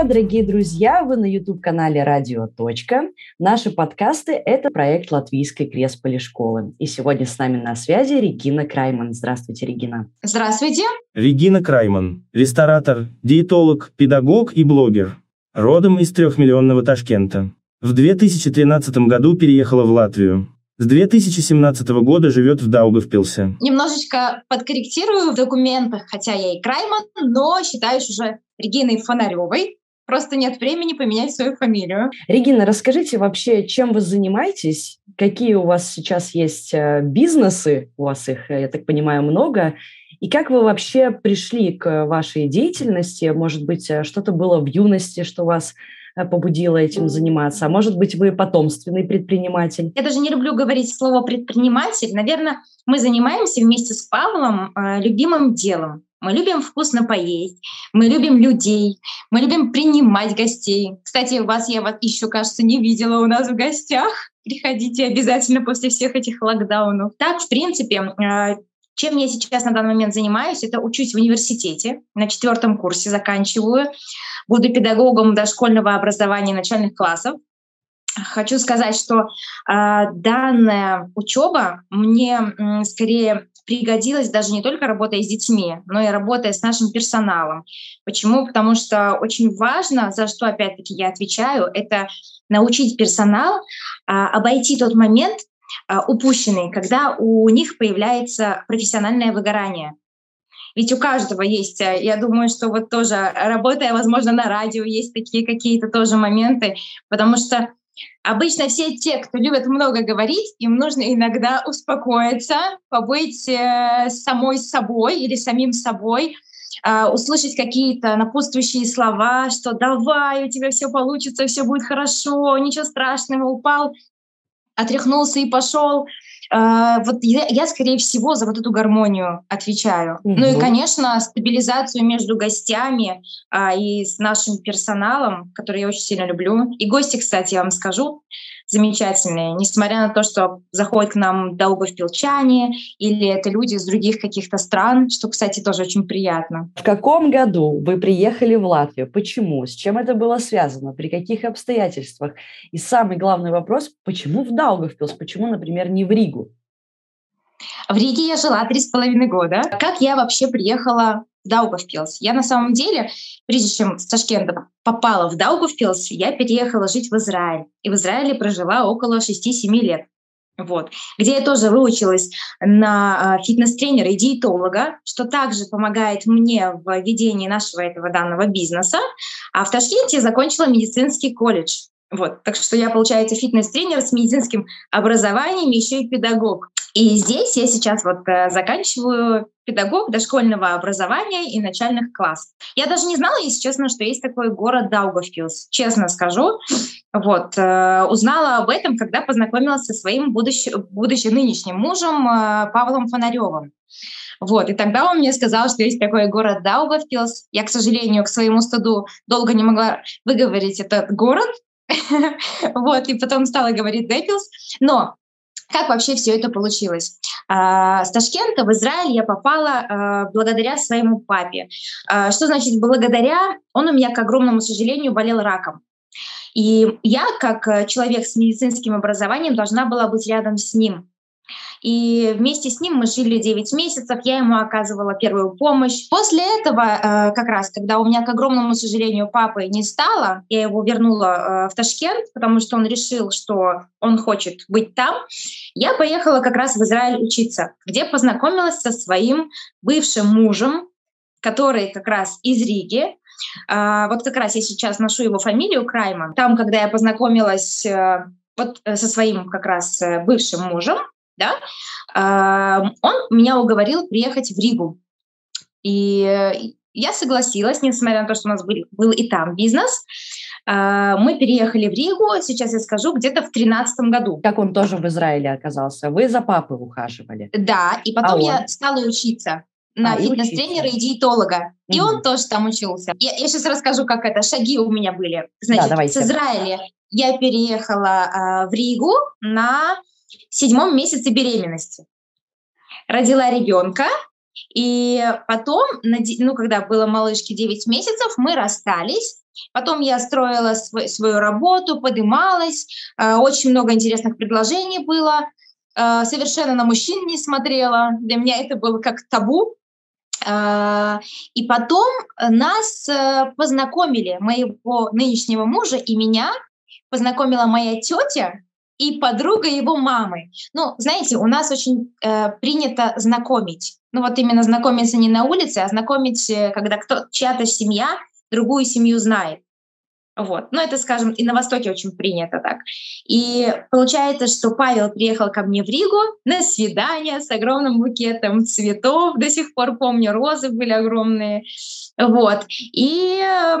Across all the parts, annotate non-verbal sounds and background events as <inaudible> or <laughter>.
привет, дорогие друзья! Вы на YouTube-канале «Радио. Точка». Наши подкасты – это проект Латвийской Кресполи школы. И сегодня с нами на связи Регина Крайман. Здравствуйте, Регина. Здравствуйте. Регина Крайман – ресторатор, диетолог, педагог и блогер. Родом из трехмиллионного Ташкента. В 2013 году переехала в Латвию. С 2017 года живет в Даугавпилсе. Немножечко подкорректирую в документах, хотя я и Крайман, но считаюсь уже Региной Фонаревой. Просто нет времени поменять свою фамилию. Регина, расскажите вообще, чем вы занимаетесь? Какие у вас сейчас есть э, бизнесы? У вас их, я так понимаю, много. И как вы вообще пришли к вашей деятельности? Может быть, э, что-то было в юности, что вас Э, побудила этим заниматься? А может быть, вы потомственный предприниматель? Я даже не люблю говорить слово «предприниматель». Наверное, мы занимаемся вместе с Павлом э, любимым делом. Мы любим вкусно поесть, мы любим людей, мы любим принимать гостей. Кстати, вас я вот еще, кажется, не видела у нас в гостях. Приходите обязательно после всех этих локдаунов. Так, в принципе, э, чем я сейчас на данный момент занимаюсь, это учусь в университете, на четвертом курсе заканчиваю. Буду педагогом дошкольного образования начальных классов. Хочу сказать, что э, данная учеба мне э, скорее пригодилась даже не только работая с детьми, но и работая с нашим персоналом. Почему? Потому что очень важно, за что опять-таки я отвечаю, это научить персонал э, обойти тот момент, а, упущенный, когда у них появляется профессиональное выгорание. Ведь у каждого есть, э, я думаю, что вот тоже работая, возможно, на радио, есть такие какие-то тоже моменты, потому что обычно все те, кто любят много говорить, им нужно иногда успокоиться, побыть э, самой собой или самим собой, а, услышать какие-то напутствующие слова, что давай, у тебя все получится, все будет хорошо, ничего страшного, упал, отряхнулся и пошел. Uh, вот я, я, скорее всего, за вот эту гармонию отвечаю. Mm-hmm. Ну и, конечно, стабилизацию между гостями uh, и с нашим персоналом, который я очень сильно люблю. И гости, кстати, я вам скажу, замечательные, несмотря на то, что заходят к нам даугавпилчане или это люди из других каких-то стран, что, кстати, тоже очень приятно. В каком году вы приехали в Латвию? Почему? С чем это было связано? При каких обстоятельствах? И самый главный вопрос, почему в Даугавпилс? Почему, например, не в Ригу? В Риге я жила три с половиной года. Как я вообще приехала Даугавпилс. Я на самом деле, прежде чем с Ташкента попала в Даугавпилс, я переехала жить в Израиль. И в Израиле прожила около 6-7 лет. Вот. Где я тоже выучилась на а, фитнес-тренера и диетолога, что также помогает мне в ведении нашего этого данного бизнеса. А в Ташкенте закончила медицинский колледж. Вот. Так что я, получается, фитнес-тренер с медицинским образованием, еще и педагог. И здесь я сейчас вот э, заканчиваю педагог дошкольного образования и начальных классов. Я даже не знала, если честно, что есть такой город Даугавпилс, честно скажу. Вот, э, узнала об этом, когда познакомилась со своим будущим, будущим нынешним мужем э, Павлом Фонаревым. Вот, и тогда он мне сказал, что есть такой город Даугавпилс. Я, к сожалению, к своему стыду долго не могла выговорить этот город, <laughs> вот, и потом стала говорить Дэпилс. Но как вообще все это получилось? А, с Ташкента в Израиль я попала а, благодаря своему папе. А, что значит благодаря? Он у меня, к огромному сожалению, болел раком. И я, как человек с медицинским образованием, должна была быть рядом с ним. И вместе с ним мы жили 9 месяцев, я ему оказывала первую помощь. После этого, э, как раз, когда у меня, к огромному сожалению, папы не стало, я его вернула э, в Ташкент, потому что он решил, что он хочет быть там, я поехала как раз в Израиль учиться, где познакомилась со своим бывшим мужем, который как раз из Риги, а, вот как раз я сейчас ношу его фамилию Крайман. Там, когда я познакомилась э, вот со своим как раз бывшим мужем, да, он меня уговорил приехать в Ригу. И я согласилась, несмотря на то, что у нас был, был и там бизнес. Мы переехали в Ригу, сейчас я скажу, где-то в тринадцатом году. Как он тоже в Израиле оказался? Вы за папой ухаживали? Да, и потом а я стала учиться на а, фитнес-тренера и, и диетолога. И mm он тоже там учился. Я, я сейчас расскажу, как это, шаги у меня были. Значит, да, с Израиля я переехала э, в Ригу на седьмом месяце беременности. Родила ребенка, и потом, ну, когда было малышке 9 месяцев, мы расстались, Потом я строила свой, свою работу, подымалась, э, очень много интересных предложений было, э, совершенно на мужчин не смотрела. Для меня это было как табу. Э, и потом нас познакомили, моего нынешнего мужа и меня, познакомила моя тетя, и подруга его мамы. Ну, знаете, у нас очень э, принято знакомить. Ну вот именно знакомиться не на улице, а знакомить, когда кто чья-то семья другую семью знает. Вот. Ну, это, скажем, и на Востоке очень принято так. И получается, что Павел приехал ко мне в Ригу на свидание с огромным букетом цветов. До сих пор помню, розы были огромные. Вот. И э,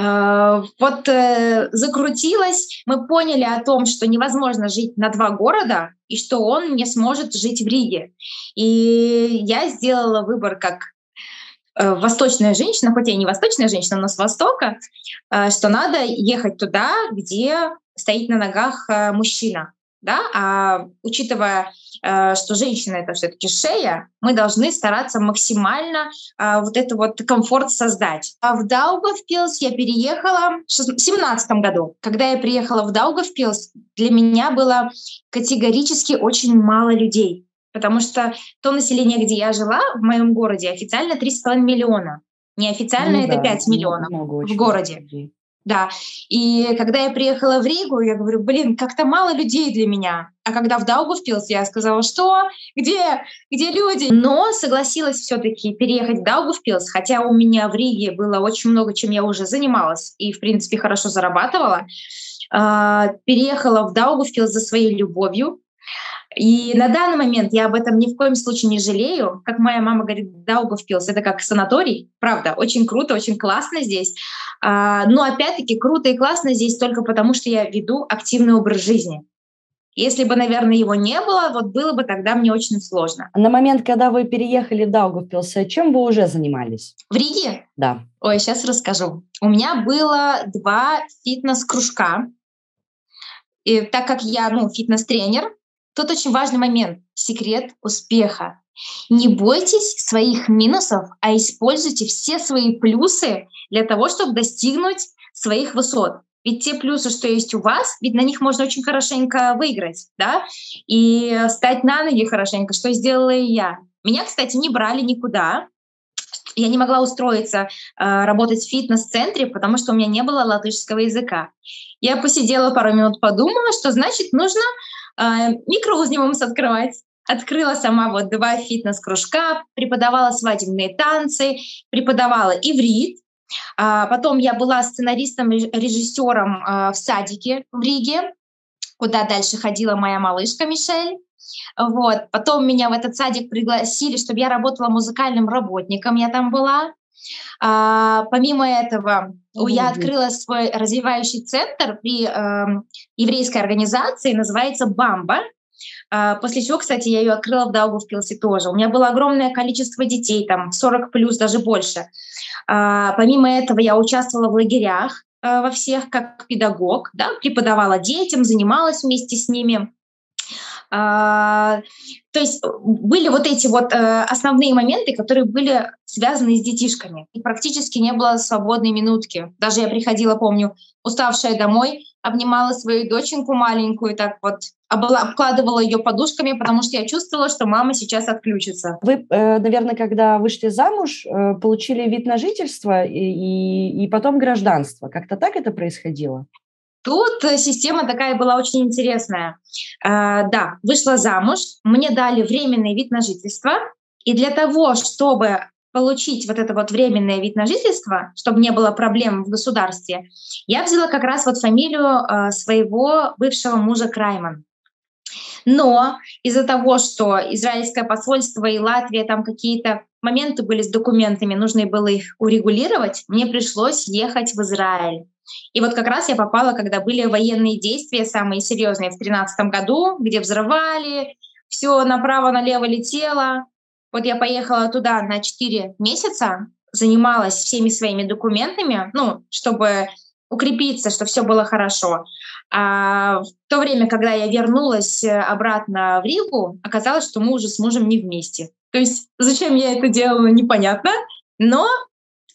вот э, закрутилось, мы поняли о том, что невозможно жить на два города, и что он не сможет жить в Риге. И я сделала выбор как Э, восточная женщина, хоть я не восточная женщина, но с Востока, э, что надо ехать туда, где стоит на ногах мужчина. Да? А учитывая, что женщина это все-таки шея, мы должны стараться максимально вот это вот комфорт создать. А в Даугавпилс я переехала в 2017 году. Когда я приехала в Даугавпилс, для меня было категорически очень мало людей. Потому что то население, где я жила, в моем городе, официально 3,5 миллиона. Неофициально ну, это да, 5 миллионов много, в городе. Людей. Да. И когда я приехала в Ригу, я говорю, блин, как-то мало людей для меня. А когда в Даугавпилс, я сказала, что? Где? Где люди? Но согласилась все-таки переехать в Даугавпилс, хотя у меня в Риге было очень много, чем я уже занималась и, в принципе, хорошо зарабатывала. А, переехала в Даугавпилс за своей любовью, и на данный момент я об этом ни в коем случае не жалею. Как моя мама говорит, Даугавпилс — это как санаторий. Правда, очень круто, очень классно здесь. А, но опять-таки круто и классно здесь только потому, что я веду активный образ жизни. Если бы, наверное, его не было, вот было бы тогда мне очень сложно. На момент, когда вы переехали в Даугавпилс, чем вы уже занимались? В Риге? Да. Ой, сейчас расскажу. У меня было два фитнес-кружка. И так как я ну, фитнес-тренер, Тут очень важный момент — секрет успеха. Не бойтесь своих минусов, а используйте все свои плюсы для того, чтобы достигнуть своих высот. Ведь те плюсы, что есть у вас, ведь на них можно очень хорошенько выиграть, да, и стать на ноги хорошенько, что сделала и я. Меня, кстати, не брали никуда, я не могла устроиться э, работать в фитнес-центре, потому что у меня не было латышского языка. Я посидела пару минут, подумала, что значит нужно микроузнивомс открывать. Открыла сама вот два фитнес-кружка, преподавала свадебные танцы, преподавала иврит. А, потом я была сценаристом, режиссером а, в садике в Риге, куда дальше ходила моя малышка Мишель. Вот. Потом меня в этот садик пригласили, чтобы я работала музыкальным работником, я там была. А, помимо этого, mm-hmm. я открыла свой развивающий центр при э, еврейской организации, называется «Бамба». А, после чего, кстати, я ее открыла в Даугавпилсе тоже. У меня было огромное количество детей, там 40 плюс, даже больше. А, помимо этого, я участвовала в лагерях э, во всех как педагог, да, преподавала детям, занималась вместе с ними. А, то есть э, были вот эти вот э, основные моменты, которые были связаны с детишками. И практически не было свободной минутки. Даже я приходила, помню, уставшая домой, обнимала свою доченьку маленькую, так вот обкладывала ее подушками, потому что я чувствовала, что мама сейчас отключится. Вы, э, наверное, когда вышли замуж, получили вид на жительство и, и, и потом гражданство. Как-то так это происходило? Тут э, система такая была очень интересная. А, да, вышла замуж, мне дали временный вид на жительство, и для того, чтобы получить вот это вот временное вид на жительство, чтобы не было проблем в государстве, я взяла как раз вот фамилию э, своего бывшего мужа Крайман. Но из-за того, что израильское посольство и Латвия там какие-то моменты были с документами, нужно было их урегулировать, мне пришлось ехать в Израиль. И вот как раз я попала, когда были военные действия самые серьезные в 2013 году, где взрывали, все направо-налево летело. Вот я поехала туда на 4 месяца, занималась всеми своими документами, ну, чтобы укрепиться, что все было хорошо. А в то время, когда я вернулась обратно в Ригу, оказалось, что мы уже с мужем не вместе. То есть зачем я это делала, непонятно. Но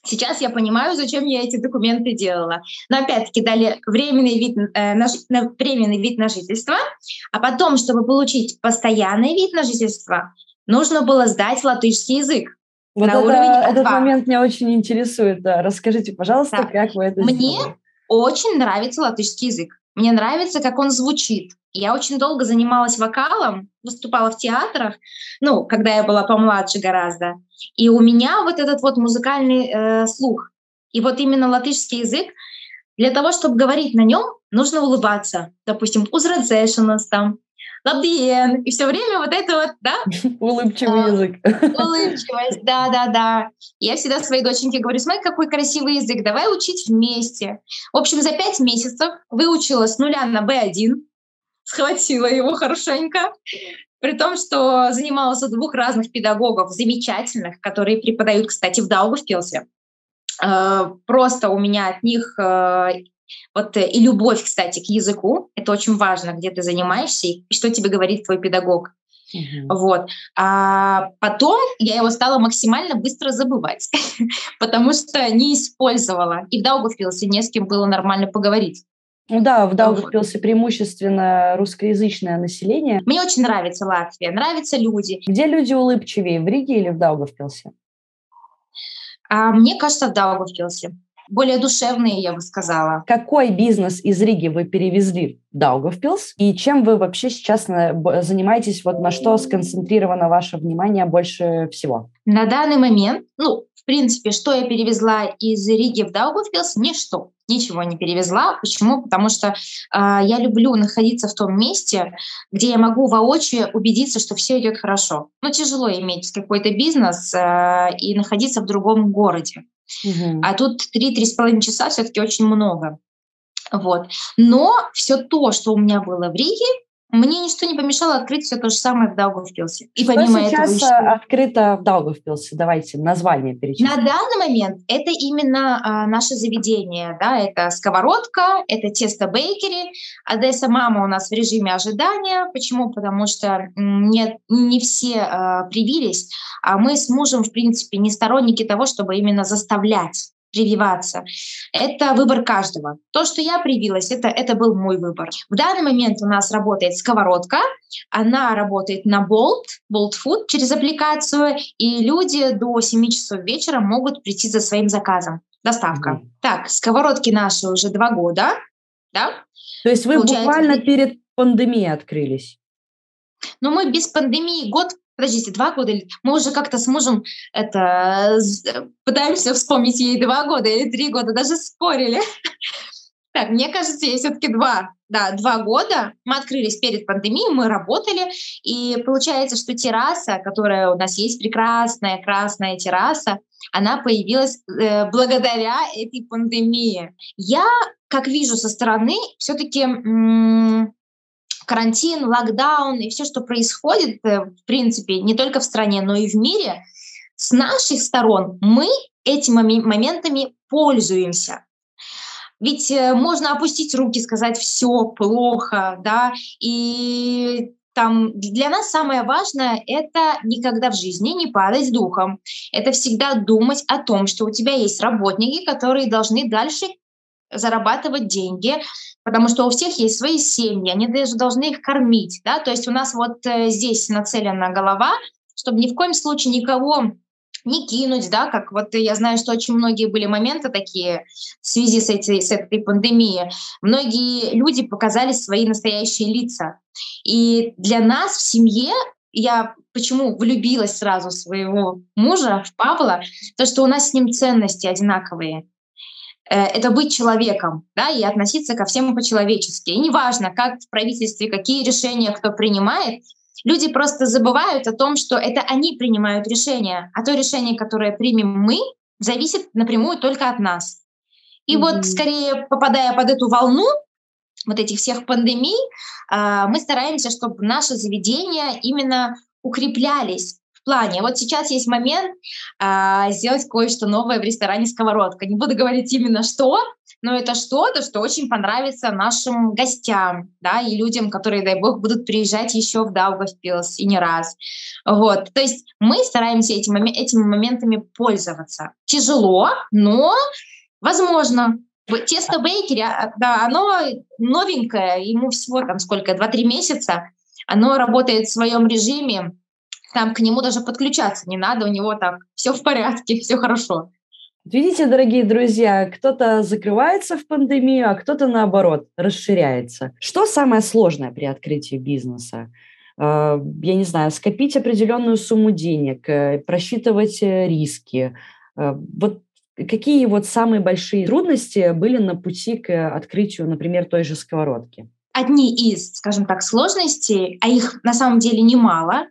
Сейчас я понимаю, зачем я эти документы делала. Но опять-таки дали временный вид, э, на, на, временный вид на жительство, а потом, чтобы получить постоянный вид на жительство, нужно было сдать латышский язык. Вот на это, уровень этот момент меня очень интересует. Да. Расскажите, пожалуйста, да. как вы это Мне сделали? очень нравится латышский язык. Мне нравится, как он звучит. Я очень долго занималась вокалом, выступала в театрах, ну, когда я была помладше гораздо. И у меня вот этот вот музыкальный э, слух. И вот именно латышский язык, для того, чтобы говорить на нем, нужно улыбаться. Допустим, «Узрадзешинас» там, «Лабдиен», и все время вот это вот, да? <laughs> Улыбчивый язык. <laughs> Улыбчивость, да-да-да. Я всегда своей доченьке говорю, смотри, какой красивый язык, давай учить вместе. В общем, за пять месяцев выучила с нуля на B1, схватила его хорошенько, при том, что занималась у двух разных педагогов, замечательных, которые преподают, кстати, в Даугавпилсе. Э, просто у меня от них э, вот и любовь, кстати, к языку. Это очень важно, где ты занимаешься и что тебе говорит твой педагог. Uh-huh. Вот. А потом я его стала максимально быстро забывать, <laughs> потому что не использовала. И в Даугавпилсе не с кем было нормально поговорить. Ну да, в Даугавпилсе преимущественно русскоязычное население. Мне очень нравится Латвия, нравятся люди. Где люди улыбчивее, в Риге или в Даугавпилсе? А, мне кажется, в Даугавпилсе. Более душевные, я бы сказала. Какой бизнес из Риги вы перевезли в Даугавпилс? И чем вы вообще сейчас занимаетесь? Вот на что сконцентрировано ваше внимание больше всего? На данный момент, ну, в принципе, что я перевезла из Риги в Даугавпилс? Ничто ничего не перевезла. Почему? Потому что э, я люблю находиться в том месте, где я могу воочию убедиться, что все идет хорошо. Ну, тяжело иметь какой-то бизнес э, и находиться в другом городе. Угу. А тут 3-3,5 часа все-таки очень много. Вот. Но все то, что у меня было в Риге, мне ничто не помешало открыть все то же самое в Даугавпилсе. И Что помимо сейчас этого еще... открыто в Даугавпилсе? Давайте название перечислим. На данный момент это именно а, наше заведение. Да? Это сковородка, это тесто бейкери. Одесса мама у нас в режиме ожидания. Почему? Потому что не, не все а, привились, а мы с мужем, в принципе, не сторонники того, чтобы именно заставлять прививаться. Это выбор каждого. То, что я привилась, это, это был мой выбор. В данный момент у нас работает сковородка, она работает на Bolt, Bolt Food через аппликацию, и люди до 7 часов вечера могут прийти за своим заказом. Доставка. Mm-hmm. Так, сковородки наши уже два года, да? То есть вы Получается, буквально перед пандемией открылись? Ну, мы без пандемии год подождите, два года, мы уже как-то с мужем это, пытаемся вспомнить ей два года или три года, даже спорили. <laughs> Так, мне кажется, ей все-таки два, да, два года. Мы открылись перед пандемией, мы работали, и получается, что терраса, которая у нас есть, прекрасная красная терраса, она появилась э, благодаря этой пандемии. Я, как вижу со стороны, все-таки м- карантин, локдаун и все, что происходит, э, в принципе, не только в стране, но и в мире, с наших сторон мы этими моментами пользуемся. Ведь э, можно опустить руки, сказать все плохо, да, и там для нас самое важное — это никогда в жизни не падать духом. Это всегда думать о том, что у тебя есть работники, которые должны дальше зарабатывать деньги, потому что у всех есть свои семьи, они даже должны их кормить, да, то есть у нас вот э, здесь нацелена голова, чтобы ни в коем случае никого не кинуть, да, как вот я знаю, что очень многие были моменты такие в связи с, этой, с этой пандемией. Многие люди показали свои настоящие лица. И для нас в семье я почему влюбилась сразу в своего мужа, в Павла, то, что у нас с ним ценности одинаковые. Э, это быть человеком, да, и относиться ко всем по-человечески. И неважно, как в правительстве, какие решения кто принимает, люди просто забывают о том, что это они принимают решения, а то решение, которое примем мы, зависит напрямую только от нас. И mm-hmm. вот скорее попадая под эту волну вот этих всех пандемий, а, мы стараемся, чтобы наши заведения именно укреплялись плане. Вот сейчас есть момент а, сделать кое-что новое в ресторане «Сковородка». Не буду <laughs> говорить именно что, но это что-то, что очень понравится нашим гостям, да, и людям, которые, дай бог, будут приезжать еще в Даугавпилс и не раз. Вот, то есть мы стараемся этими, этими моментами пользоваться. Тяжело, но возможно. Тесто бейкери, а, да, оно новенькое, ему всего там сколько, 2-3 месяца, оно работает в своем режиме, там к нему даже подключаться не надо, у него так все в порядке, <laughs> все хорошо. Видите, дорогие друзья, кто-то закрывается в пандемию, а кто-то наоборот расширяется. Что самое сложное при открытии бизнеса? Э, я не знаю, скопить определенную сумму денег, э, просчитывать э, риски. Вот какие вот самые большие трудности были на пути к открытию, например, той же сковородки? Одни из, скажем так, сложностей, а их на самом деле немало,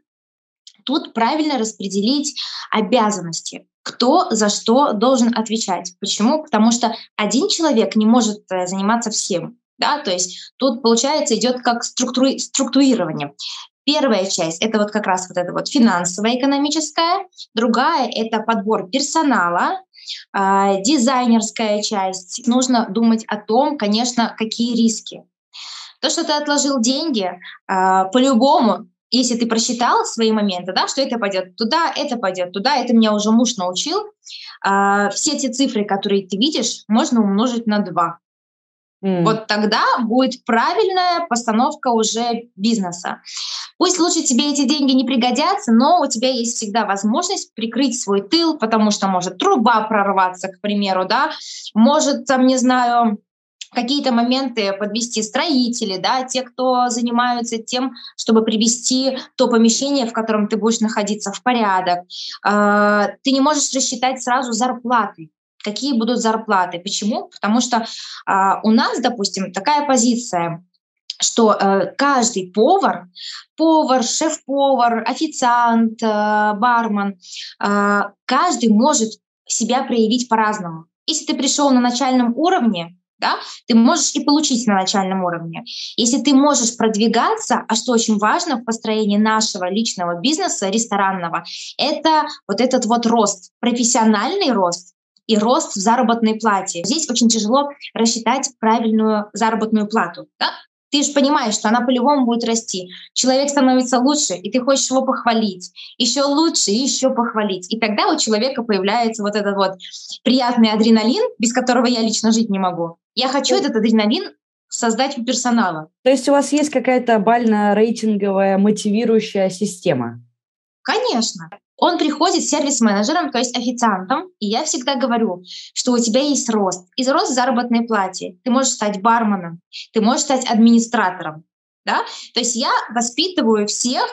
тут правильно распределить обязанности кто за что должен отвечать. Почему? Потому что один человек не может э, заниматься всем. Да? То есть тут, получается, идет как структури- структурирование. Первая часть — это вот как раз вот это вот финансовая, экономическая. Другая — это подбор персонала, э, дизайнерская часть. Нужно думать о том, конечно, какие риски. То, что ты отложил деньги, э, по-любому если ты просчитал свои моменты, да, что это пойдет туда, это пойдет туда, это меня уже муж научил, а, все эти цифры, которые ты видишь, можно умножить на два. Mm. Вот тогда будет правильная постановка уже бизнеса. Пусть лучше тебе эти деньги не пригодятся, но у тебя есть всегда возможность прикрыть свой тыл, потому что может труба прорваться, к примеру, да, может, там, не знаю, какие-то моменты подвести строители, да, те, кто занимаются тем, чтобы привести то помещение, в котором ты будешь находиться, в порядок. А, ты не можешь рассчитать сразу зарплаты. Какие будут зарплаты? Почему? Потому что а, у нас, допустим, такая позиция, что э, каждый повар, повар, шеф-повар, официант, э, бармен, э, каждый может себя проявить по-разному. Если ты пришел на начальном уровне, да, ты можешь и получить на начальном уровне. Если ты можешь продвигаться, а что очень важно в построении нашего личного бизнеса, ресторанного, это вот этот вот рост, профессиональный рост, и рост в заработной плате. Здесь очень тяжело рассчитать правильную заработную плату. Да? ты же понимаешь, что она по-любому будет расти. Человек становится лучше, и ты хочешь его похвалить. Еще лучше еще похвалить. И тогда у человека появляется вот этот вот приятный адреналин, без которого я лично жить не могу. Я хочу этот адреналин создать у персонала. То есть у вас есть какая-то бально-рейтинговая мотивирующая система? Конечно. Он приходит сервис-менеджером, то есть официантом, и я всегда говорю, что у тебя есть рост. И рост заработной плате. Ты можешь стать барменом, ты можешь стать администратором. Да? То есть я воспитываю всех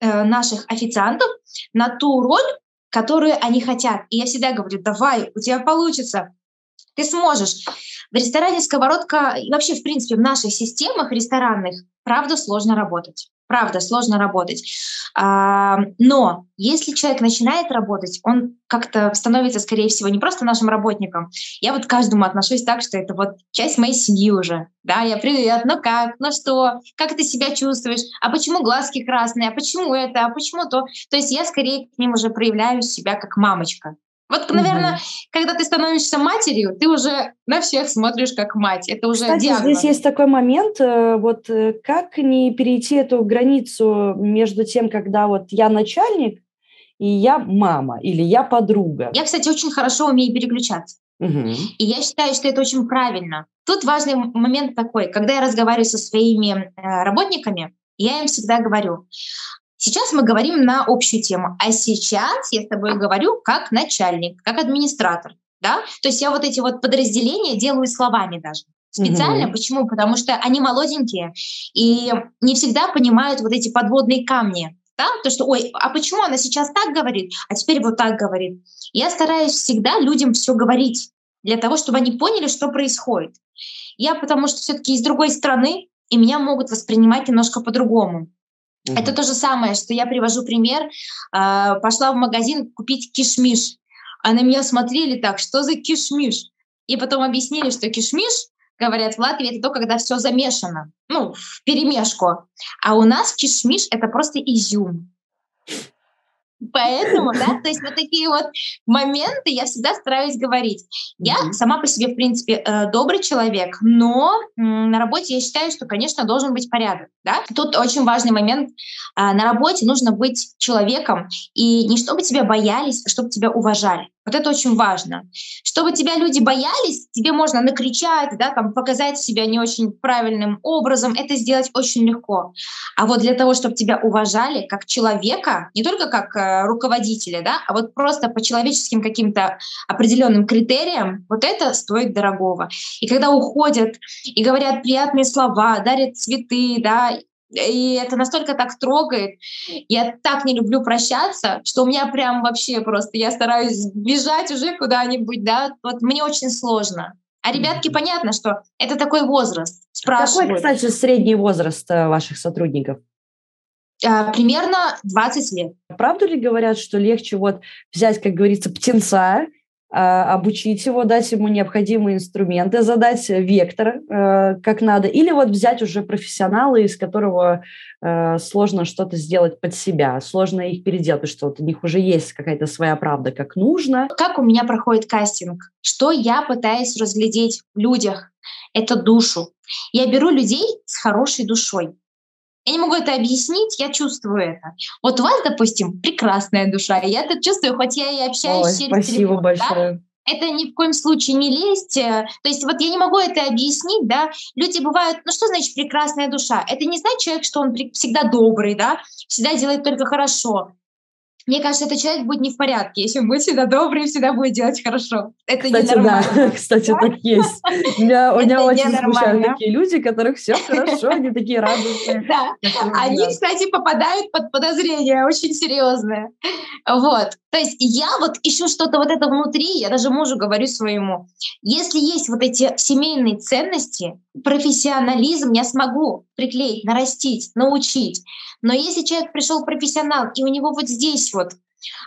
э, наших официантов на ту роль, которую они хотят. И я всегда говорю, давай, у тебя получится, ты сможешь. В ресторане «Сковородка» и вообще, в принципе, в наших системах ресторанных, правда, сложно работать. Правда, сложно работать. А, но если человек начинает работать, он как-то становится, скорее всего, не просто нашим работником. Я вот к каждому отношусь так, что это вот часть моей семьи уже. Да, я привет, ну как, ну что, как ты себя чувствуешь, а почему глазки красные, а почему это, а почему то. То есть я скорее к ним уже проявляю себя как мамочка. Вот, наверное, угу. когда ты становишься матерью, ты уже на всех смотришь как мать. Это уже Кстати, диагноз. здесь есть такой момент, э, вот э, как не перейти эту границу между тем, когда вот я начальник, и я мама, или я подруга. Я, кстати, очень хорошо умею переключаться. Угу. И я считаю, что это очень правильно. Тут важный момент такой, когда я разговариваю со своими э, работниками, я им всегда говорю, Сейчас мы говорим на общую тему, а сейчас я с тобой говорю как начальник, как администратор. Да? То есть я вот эти вот подразделения делаю словами даже. Специально. Угу. Почему? Потому что они молоденькие и не всегда понимают вот эти подводные камни. Да? То, что, ой, а почему она сейчас так говорит, а теперь вот так говорит. Я стараюсь всегда людям все говорить для того, чтобы они поняли, что происходит. Я потому что все-таки из другой страны, и меня могут воспринимать немножко по-другому. Угу. Это то же самое, что я привожу пример. Э, пошла в магазин купить кишмиш, а на меня смотрели так, что за кишмиш? И потом объяснили, что кишмиш, говорят в Латвии, это то, когда все замешано, ну, в перемешку. А у нас кишмиш — это просто изюм. Поэтому, да, то есть вот такие вот моменты я всегда стараюсь говорить. Я mm-hmm. сама по себе, в принципе, э, добрый человек, но на работе я считаю, что, конечно, должен быть порядок, да. Тут очень важный момент. А, на работе нужно быть человеком, и не чтобы тебя боялись, а чтобы тебя уважали. Вот это очень важно. Чтобы тебя люди боялись, тебе можно накричать, да, там, показать себя не очень правильным образом, это сделать очень легко. А вот для того, чтобы тебя уважали как человека, не только как э, руководителя, да, а вот просто по человеческим каким-то определенным критериям, вот это стоит дорогого. И когда уходят и говорят приятные слова, дарят цветы, да, и это настолько так трогает. Я так не люблю прощаться, что у меня прям вообще просто, я стараюсь бежать уже куда-нибудь, да, вот мне очень сложно. А ребятки, понятно, что это такой возраст. Спрашивают. Какой, кстати, средний возраст э, ваших сотрудников? А, примерно 20 лет. Правду ли говорят, что легче вот взять, как говорится, птенца обучить его, дать ему необходимые инструменты, задать вектор э, как надо, или вот взять уже профессионала, из которого э, сложно что-то сделать под себя, сложно их переделать, что вот у них уже есть какая-то своя правда, как нужно. Как у меня проходит кастинг? Что я пытаюсь разглядеть в людях? Это душу. Я беру людей с хорошей душой. Я не могу это объяснить, я чувствую это. Вот у вас, допустим, прекрасная душа, я это чувствую, хоть я и общаюсь Ой, через спасибо телефон, большое. Да? это ни в коем случае не лезть. Э, то есть вот я не могу это объяснить, да. Люди бывают, ну что значит прекрасная душа? Это не значит человек, что он всегда добрый, да, всегда делает только хорошо. Мне кажется, этот человек будет не в порядке, если он будет всегда добрый, всегда будет делать хорошо. Это Кстати, ненормально. да, <laughs> кстати, так есть. Меня, меня очень смущают такие люди, которых все хорошо, они такие радостные. <laughs> Да, они, кстати, попадают под подозрение очень серьезное. Вот. То есть я вот ищу что-то вот это внутри, я даже мужу говорю своему, если есть вот эти семейные ценности, профессионализм я смогу приклеить, нарастить, научить. Но если человек пришел профессионал, и у него вот здесь вот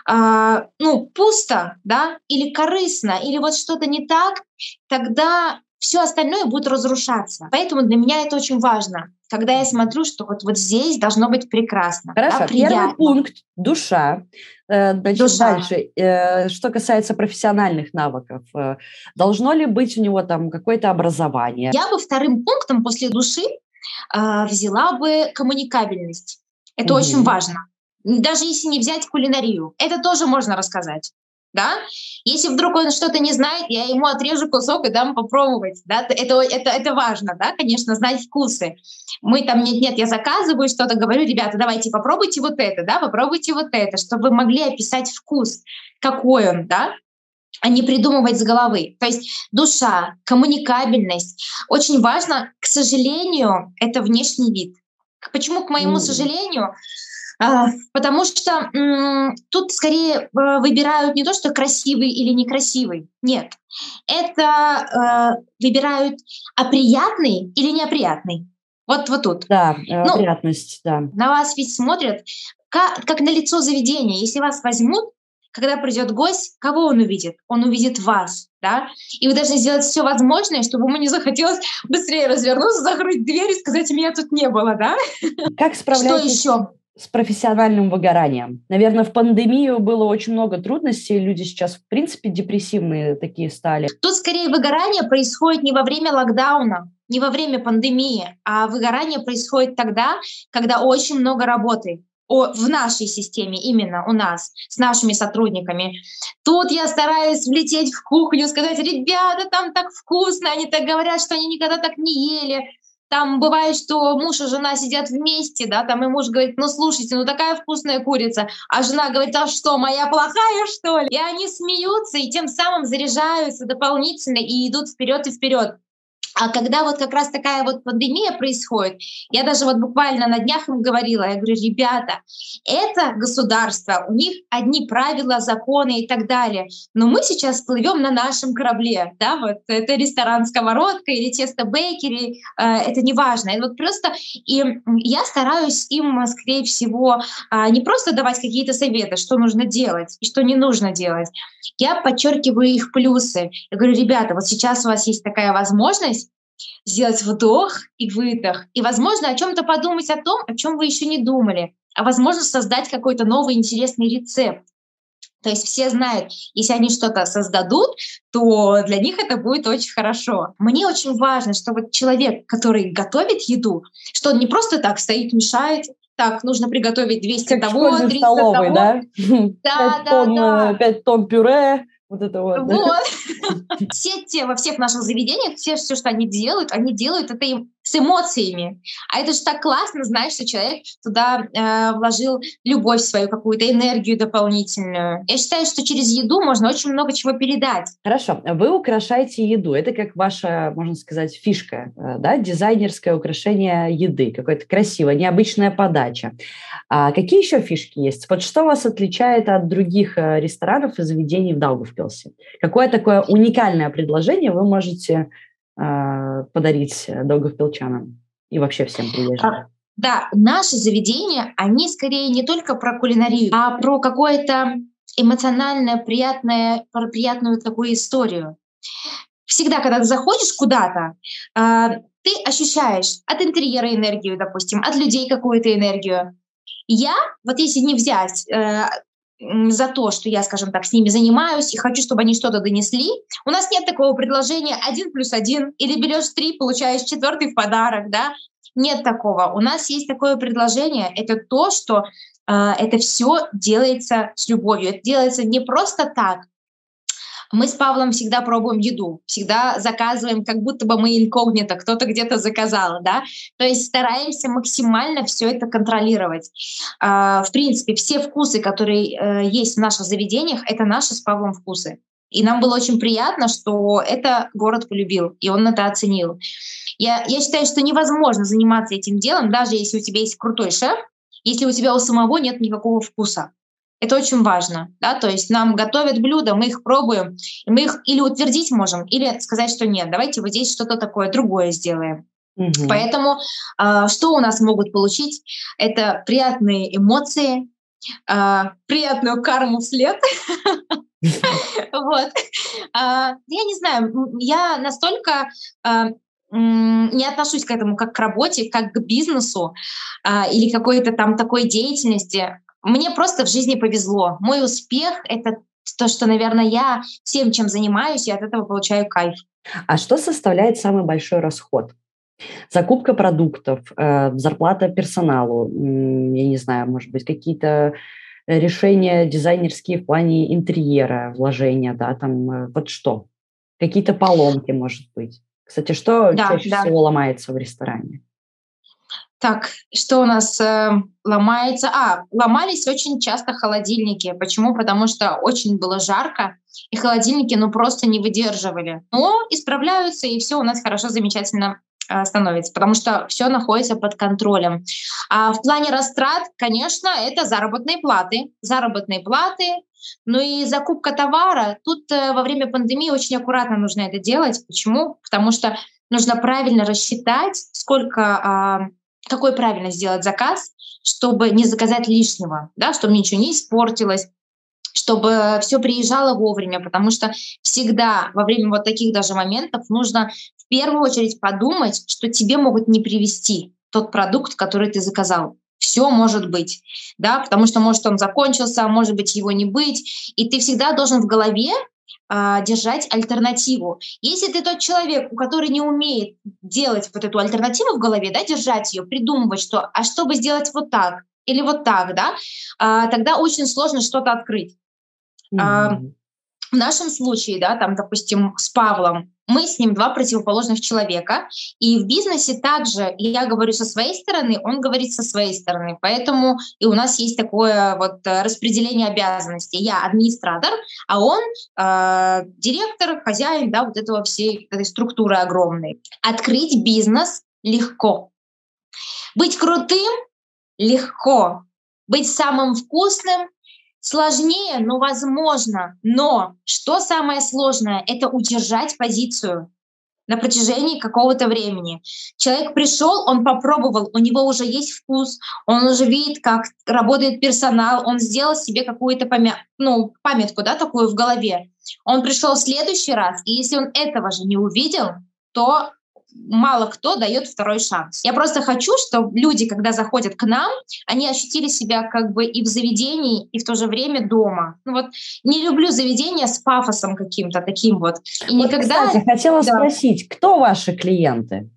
а, ну, пусто, да, или корыстно, или вот что-то не так, тогда все остальное будет разрушаться. Поэтому для меня это очень важно, когда я смотрю, что вот, вот здесь должно быть прекрасно. Хорошо, да, первый пункт – душа. Э, значит, душа. дальше, э, что касается профессиональных навыков, э, должно ли быть у него там какое-то образование? Я бы вторым пунктом после души взяла бы коммуникабельность. Это угу. очень важно. Даже если не взять кулинарию, это тоже можно рассказать. Да? Если вдруг он что-то не знает, я ему отрежу кусок и дам попробовать. Да? Это, это, это важно, да, конечно, знать вкусы. Мы там, нет, нет, я заказываю что-то, говорю, ребята, давайте попробуйте вот это, да, попробуйте вот это, чтобы вы могли описать вкус, какой он, да, а не придумывать с головы. То есть душа, коммуникабельность. Очень важно, к сожалению, это внешний вид. Почему, к моему mm. сожалению? А, потому что м, тут скорее э, выбирают не то, что красивый или некрасивый. Нет. Это э, выбирают а приятный или неприятный. Вот, вот тут. Да, э, ну, приятность, да. На вас ведь смотрят как, как на лицо заведения. Если вас возьмут, когда придет гость, кого он увидит? Он увидит вас, да? И вы должны сделать все возможное, чтобы ему не захотелось быстрее развернуться, закрыть дверь и сказать, меня тут не было, да? Как <laughs> справляетесь? Что еще? С профессиональным выгоранием. Наверное, в пандемию было очень много трудностей, люди сейчас, в принципе, депрессивные такие стали. Тут скорее выгорание происходит не во время локдауна, не во время пандемии, а выгорание происходит тогда, когда очень много работы о, в нашей системе, именно у нас, с нашими сотрудниками. Тут я стараюсь влететь в кухню, сказать, ребята, там так вкусно, они так говорят, что они никогда так не ели. Там бывает, что муж и жена сидят вместе, да, там и муж говорит, ну слушайте, ну такая вкусная курица, а жена говорит, а что, моя плохая, что ли? И они смеются и тем самым заряжаются дополнительно и идут вперед и вперед. А когда вот как раз такая вот пандемия происходит, я даже вот буквально на днях им говорила, я говорю, ребята, это государство, у них одни правила, законы и так далее, но мы сейчас плывем на нашем корабле, да, вот это ресторан «Сковородка» или тесто бейкери, э, это не важно, это вот просто, и я стараюсь им, скорее всего, э, не просто давать какие-то советы, что нужно делать и что не нужно делать, я подчеркиваю их плюсы, я говорю, ребята, вот сейчас у вас есть такая возможность, сделать вдох и выдох. И, возможно, о чем-то подумать о том, о чем вы еще не думали. А возможно, создать какой-то новый интересный рецепт. То есть все знают, если они что-то создадут, то для них это будет очень хорошо. Мне очень важно, что вот человек, который готовит еду, что он не просто так стоит, мешает, так, нужно приготовить 200 как того, 300 столовой, того. да? Да, 5 да, тонн, да. 5 э, тонн пюре, вот это вот. Вот. <laughs> Все те, во всех наших заведениях, все, все, что они делают, они делают это им с эмоциями. А это же так классно, знаешь, что человек туда э, вложил любовь свою, какую-то энергию дополнительную. Я считаю, что через еду можно очень много чего передать. Хорошо. Вы украшаете еду. Это как ваша, можно сказать, фишка, э, да, дизайнерское украшение еды. Какая-то красивая, необычная подача. А какие еще фишки есть? Вот что вас отличает от других э, ресторанов и заведений в Даугавпилсе? Какое такое уникальное предложение вы можете подарить долговпилчанам и вообще всем приезжим? А, да, наши заведения, они скорее не только про кулинарию, а про какое-то эмоциональное, приятное, про приятную такую историю. Всегда, когда ты заходишь куда-то, э, ты ощущаешь от интерьера энергию, допустим, от людей какую-то энергию. Я, вот если не взять э, за то, что я, скажем так, с ними занимаюсь и хочу, чтобы они что-то донесли. У нас нет такого предложения один плюс один или берешь три, получаешь четвертый в подарок, да? Нет такого. У нас есть такое предложение. Это то, что э, это все делается с любовью. Это делается не просто так, мы с Павлом всегда пробуем еду, всегда заказываем, как будто бы мы инкогнито, кто-то где-то заказал, да. То есть стараемся максимально все это контролировать. А, в принципе, все вкусы, которые э, есть в наших заведениях, это наши с Павлом вкусы. И нам было очень приятно, что это город полюбил, и он это оценил. Я, я считаю, что невозможно заниматься этим делом, даже если у тебя есть крутой шеф, если у тебя у самого нет никакого вкуса. Это очень важно, да, то есть нам готовят блюда, мы их пробуем, и мы их или утвердить можем, или сказать, что нет, давайте вот здесь что-то такое другое сделаем. Угу. Поэтому э, что у нас могут получить? Это приятные эмоции, э, приятную карму вслед. Вот. Я не знаю, я настолько не отношусь к этому как к работе, как к бизнесу или какой-то там такой деятельности. Мне просто в жизни повезло. Мой успех — это то, что, наверное, я всем, чем занимаюсь, и от этого получаю кайф. А что составляет самый большой расход? Закупка продуктов, э, зарплата персоналу, я не знаю, может быть, какие-то решения дизайнерские в плане интерьера, вложения, да, там э, вот что? Какие-то поломки, может быть. Кстати, что да, чаще да. всего ломается в ресторане? Так, что у нас э, ломается? А, ломались очень часто холодильники. Почему? Потому что очень было жарко, и холодильники ну просто не выдерживали. Но исправляются, и все у нас хорошо, замечательно э, становится, потому что все находится под контролем. А в плане растрат, конечно, это заработные платы. Заработные платы, ну и закупка товара. Тут э, во время пандемии очень аккуратно нужно это делать. Почему? Потому что нужно правильно рассчитать, сколько... Э, какой правильно сделать заказ, чтобы не заказать лишнего, да, чтобы ничего не испортилось, чтобы все приезжало вовремя, потому что всегда во время вот таких даже моментов нужно в первую очередь подумать, что тебе могут не привезти тот продукт, который ты заказал. Все может быть, да, потому что может он закончился, может быть его не быть, и ты всегда должен в голове а, держать альтернативу. Если ты тот человек, у который не умеет делать вот эту альтернативу в голове, да, держать ее, придумывать, что, а чтобы сделать вот так или вот так, да, а, тогда очень сложно что-то открыть. Mm-hmm. А, в нашем случае, да, там, допустим, с Павлом, мы с ним два противоположных человека, и в бизнесе также я говорю со своей стороны, он говорит со своей стороны, поэтому и у нас есть такое вот э, распределение обязанностей. Я администратор, а он э, директор, хозяин, да, вот этого всей этой структуры огромной. Открыть бизнес легко. Быть крутым легко. Быть самым вкусным Сложнее, но возможно. Но что самое сложное? Это удержать позицию на протяжении какого-то времени. Человек пришел, он попробовал, у него уже есть вкус, он уже видит, как работает персонал, он сделал себе какую-то помя... ну, памятку, да, такую в голове. Он пришел в следующий раз, и если он этого же не увидел, то мало кто дает второй шанс. Я просто хочу, чтобы люди, когда заходят к нам, они ощутили себя как бы и в заведении, и в то же время дома. Ну вот не люблю заведения с пафосом каким-то таким вот. И вот, никогда... Кстати, хотела да. спросить, кто ваши клиенты?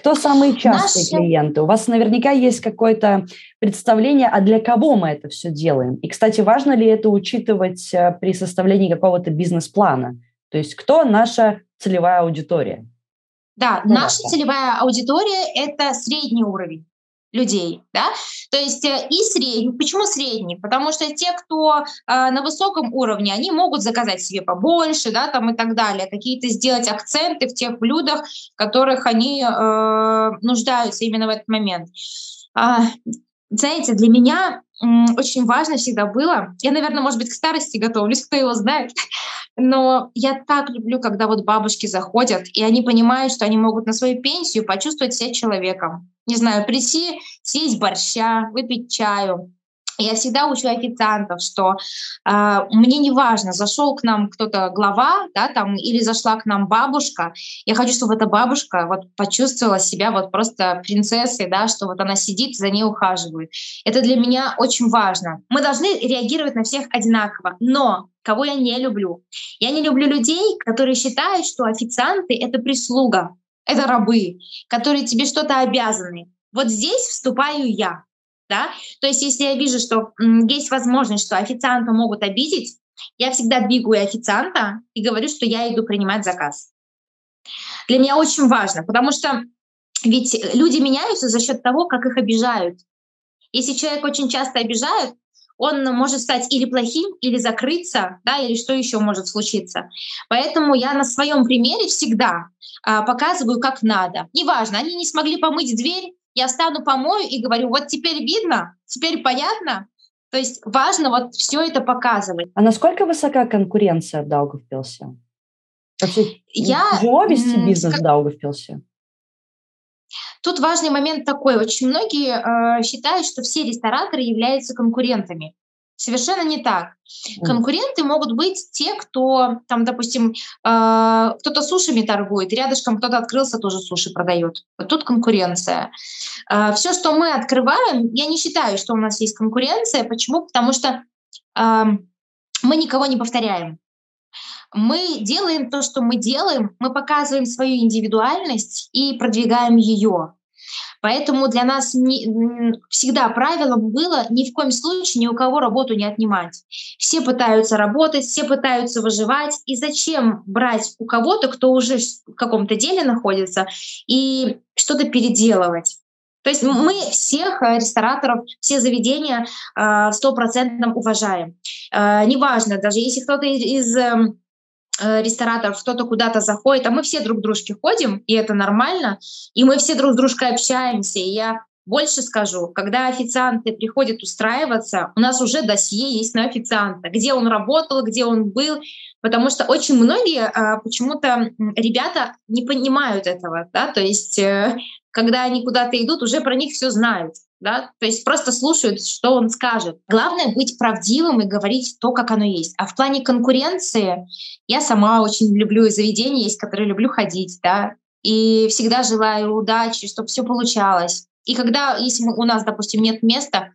Кто самые частые Наши... клиенты? У вас наверняка есть какое-то представление, а для кого мы это все делаем? И, кстати, важно ли это учитывать э, при составлении какого-то бизнес-плана? То есть кто наша целевая аудитория? Да, ну, наша да. целевая аудитория — это средний уровень людей, да, то есть э, и средний. Почему средний? Потому что те, кто э, на высоком уровне, они могут заказать себе побольше, да, там и так далее, какие-то сделать акценты в тех блюдах, в которых они э, нуждаются именно в этот момент. А, знаете, для меня очень важно всегда было, я, наверное, может быть, к старости готовлюсь, кто его знает, но я так люблю, когда вот бабушки заходят, и они понимают, что они могут на свою пенсию почувствовать себя человеком. Не знаю, прийти, съесть борща, выпить чаю, я всегда учу официантов, что э, мне не важно, зашел к нам кто-то глава, да, там, или зашла к нам бабушка. Я хочу, чтобы эта бабушка вот почувствовала себя вот просто принцессой, да, что вот она сидит, за ней ухаживают. Это для меня очень важно. Мы должны реагировать на всех одинаково, но кого я не люблю? Я не люблю людей, которые считают, что официанты — это прислуга, это рабы, которые тебе что-то обязаны. Вот здесь вступаю я. Да? То есть если я вижу, что есть возможность, что официанта могут обидеть, я всегда бегаю официанта и говорю, что я иду принимать заказ. Для меня очень важно, потому что ведь люди меняются за счет того, как их обижают. Если человек очень часто обижают, он может стать или плохим, или закрыться, да, или что еще может случиться. Поэтому я на своем примере всегда а, показываю, как надо. Неважно, они не смогли помыть дверь, я встану помою и говорю, вот теперь видно, теперь понятно. То есть важно вот все это показывать. А насколько высока конкуренция в Даугавпилсе? Вообще, я, тяжело вести бизнес как... в Даугавпилсе? Тут важный момент такой. Очень многие э, считают, что все рестораторы являются конкурентами. Совершенно не так. Конкуренты могут быть те, кто, там, допустим, э, кто-то сушами торгует, рядышком кто-то открылся, тоже суши продает. Вот тут конкуренция. Э, все, что мы открываем, я не считаю, что у нас есть конкуренция. Почему? Потому что э, мы никого не повторяем. Мы делаем то, что мы делаем, мы показываем свою индивидуальность и продвигаем ее. Поэтому для нас не, всегда правилом было ни в коем случае ни у кого работу не отнимать. Все пытаются работать, все пытаются выживать. И зачем брать у кого-то, кто уже в каком-то деле находится, и что-то переделывать? То есть мы всех э, рестораторов, все заведения э, стопроцентно уважаем. Э, неважно, даже если кто-то из эм, рестораторов, кто-то куда-то заходит, а мы все друг к дружке ходим, и это нормально, и мы все друг с дружкой общаемся. И я больше скажу, когда официанты приходят устраиваться, у нас уже досье есть на официанта, где он работал, где он был, потому что очень многие а, почему-то ребята не понимают этого, да, то есть э, когда они куда-то идут, уже про них все знают да, то есть просто слушают, что он скажет. Главное быть правдивым и говорить то, как оно есть. А в плане конкуренции я сама очень люблю заведения есть, которые люблю ходить, да, и всегда желаю удачи, чтобы все получалось. И когда, если у нас, допустим, нет места,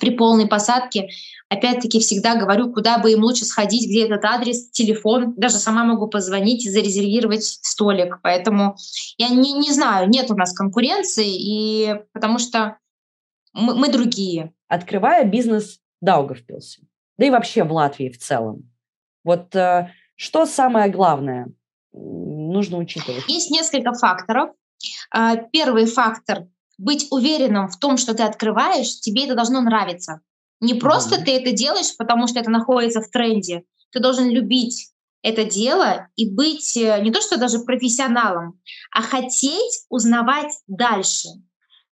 при полной посадке, опять-таки всегда говорю, куда бы им лучше сходить, где этот адрес, телефон. Даже сама могу позвонить и зарезервировать столик. Поэтому я не, не знаю, нет у нас конкуренции, и потому что мы, мы другие. Открывая бизнес Даугавпилсе, да и вообще в Латвии в целом, вот э, что самое главное нужно учитывать? Есть несколько факторов. Э, первый фактор быть уверенным в том, что ты открываешь, тебе это должно нравиться. Не просто mm-hmm. ты это делаешь, потому что это находится в тренде. Ты должен любить это дело и быть э, не то что даже профессионалом, а хотеть узнавать дальше,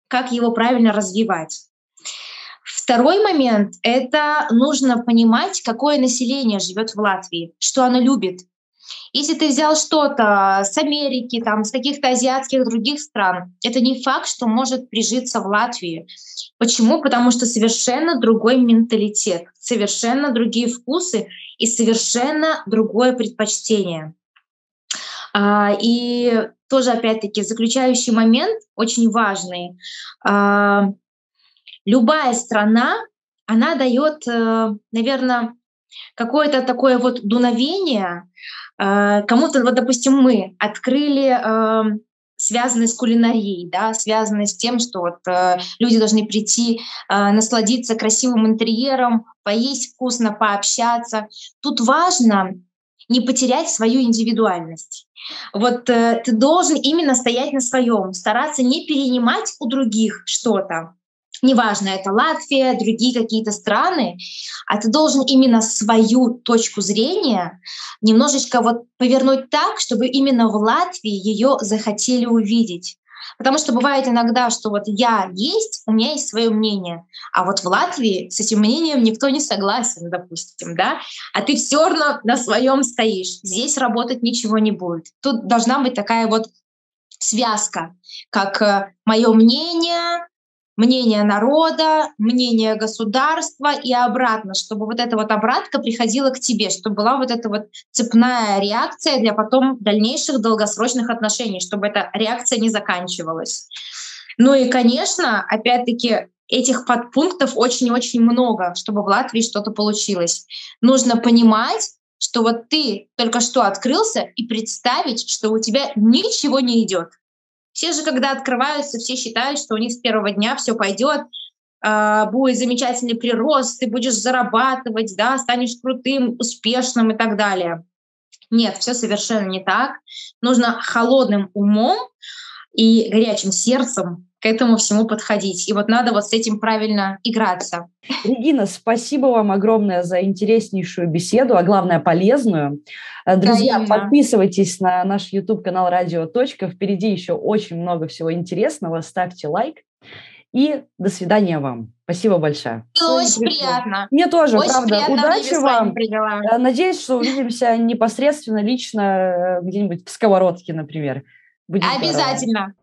как его правильно развивать. Второй момент — это нужно понимать, какое население живет в Латвии, что оно любит, если ты взял что-то с Америки, там, с каких-то азиатских других стран, это не факт, что может прижиться в Латвии. Почему? Потому что совершенно другой менталитет, совершенно другие вкусы и совершенно другое предпочтение. А, и тоже, опять-таки, заключающий момент очень важный. А, любая страна, она дает, э, наверное, какое-то такое вот дуновение. А, кому-то, вот, допустим, мы открыли эм, связанные с кулинарией, да, связанные с тем, что вот, э, люди должны прийти, э, насладиться красивым интерьером, поесть вкусно, пообщаться. Тут важно не потерять свою индивидуальность. Вот э, ты должен именно стоять на своем, стараться не перенимать у других что-то. Неважно, это Латвия, другие какие-то страны, а ты должен именно свою точку зрения немножечко вот повернуть так, чтобы именно в Латвии ее захотели увидеть. Потому что бывает иногда, что вот я есть, у меня есть свое мнение, а вот в Латвии с этим мнением никто не согласен, допустим, да, а ты все равно на своем стоишь. Здесь работать ничего не будет. Тут должна быть такая вот связка, как э, мое мнение, мнение народа, мнение государства и обратно, чтобы вот эта вот обратка приходила к тебе, чтобы была вот эта вот цепная реакция для потом дальнейших долгосрочных отношений, чтобы эта реакция не заканчивалась. Ну и, конечно, опять-таки, этих подпунктов очень-очень много, чтобы в Латвии что-то получилось. Нужно понимать, что вот ты только что открылся и представить, что у тебя ничего не идет. Все же, когда открываются, все считают, что у них с первого дня все пойдет, а, будет замечательный прирост, ты будешь зарабатывать, да, станешь крутым, успешным и так далее. Нет, все совершенно не так. Нужно холодным умом и горячим сердцем к этому всему подходить. И вот надо вот с этим правильно играться. Регина, спасибо вам огромное за интереснейшую беседу, а главное полезную. Э, друзья, да, подписывайтесь на наш YouTube-канал «Радио. Точка». Впереди еще очень много всего интересного. Ставьте лайк. И до свидания вам. Спасибо большое. Очень приятно. Мне тоже, Очень правда. Удачи вам. Э, надеюсь, что увидимся непосредственно, лично, э, где-нибудь в сковородке, например. Будет Обязательно. Здорово.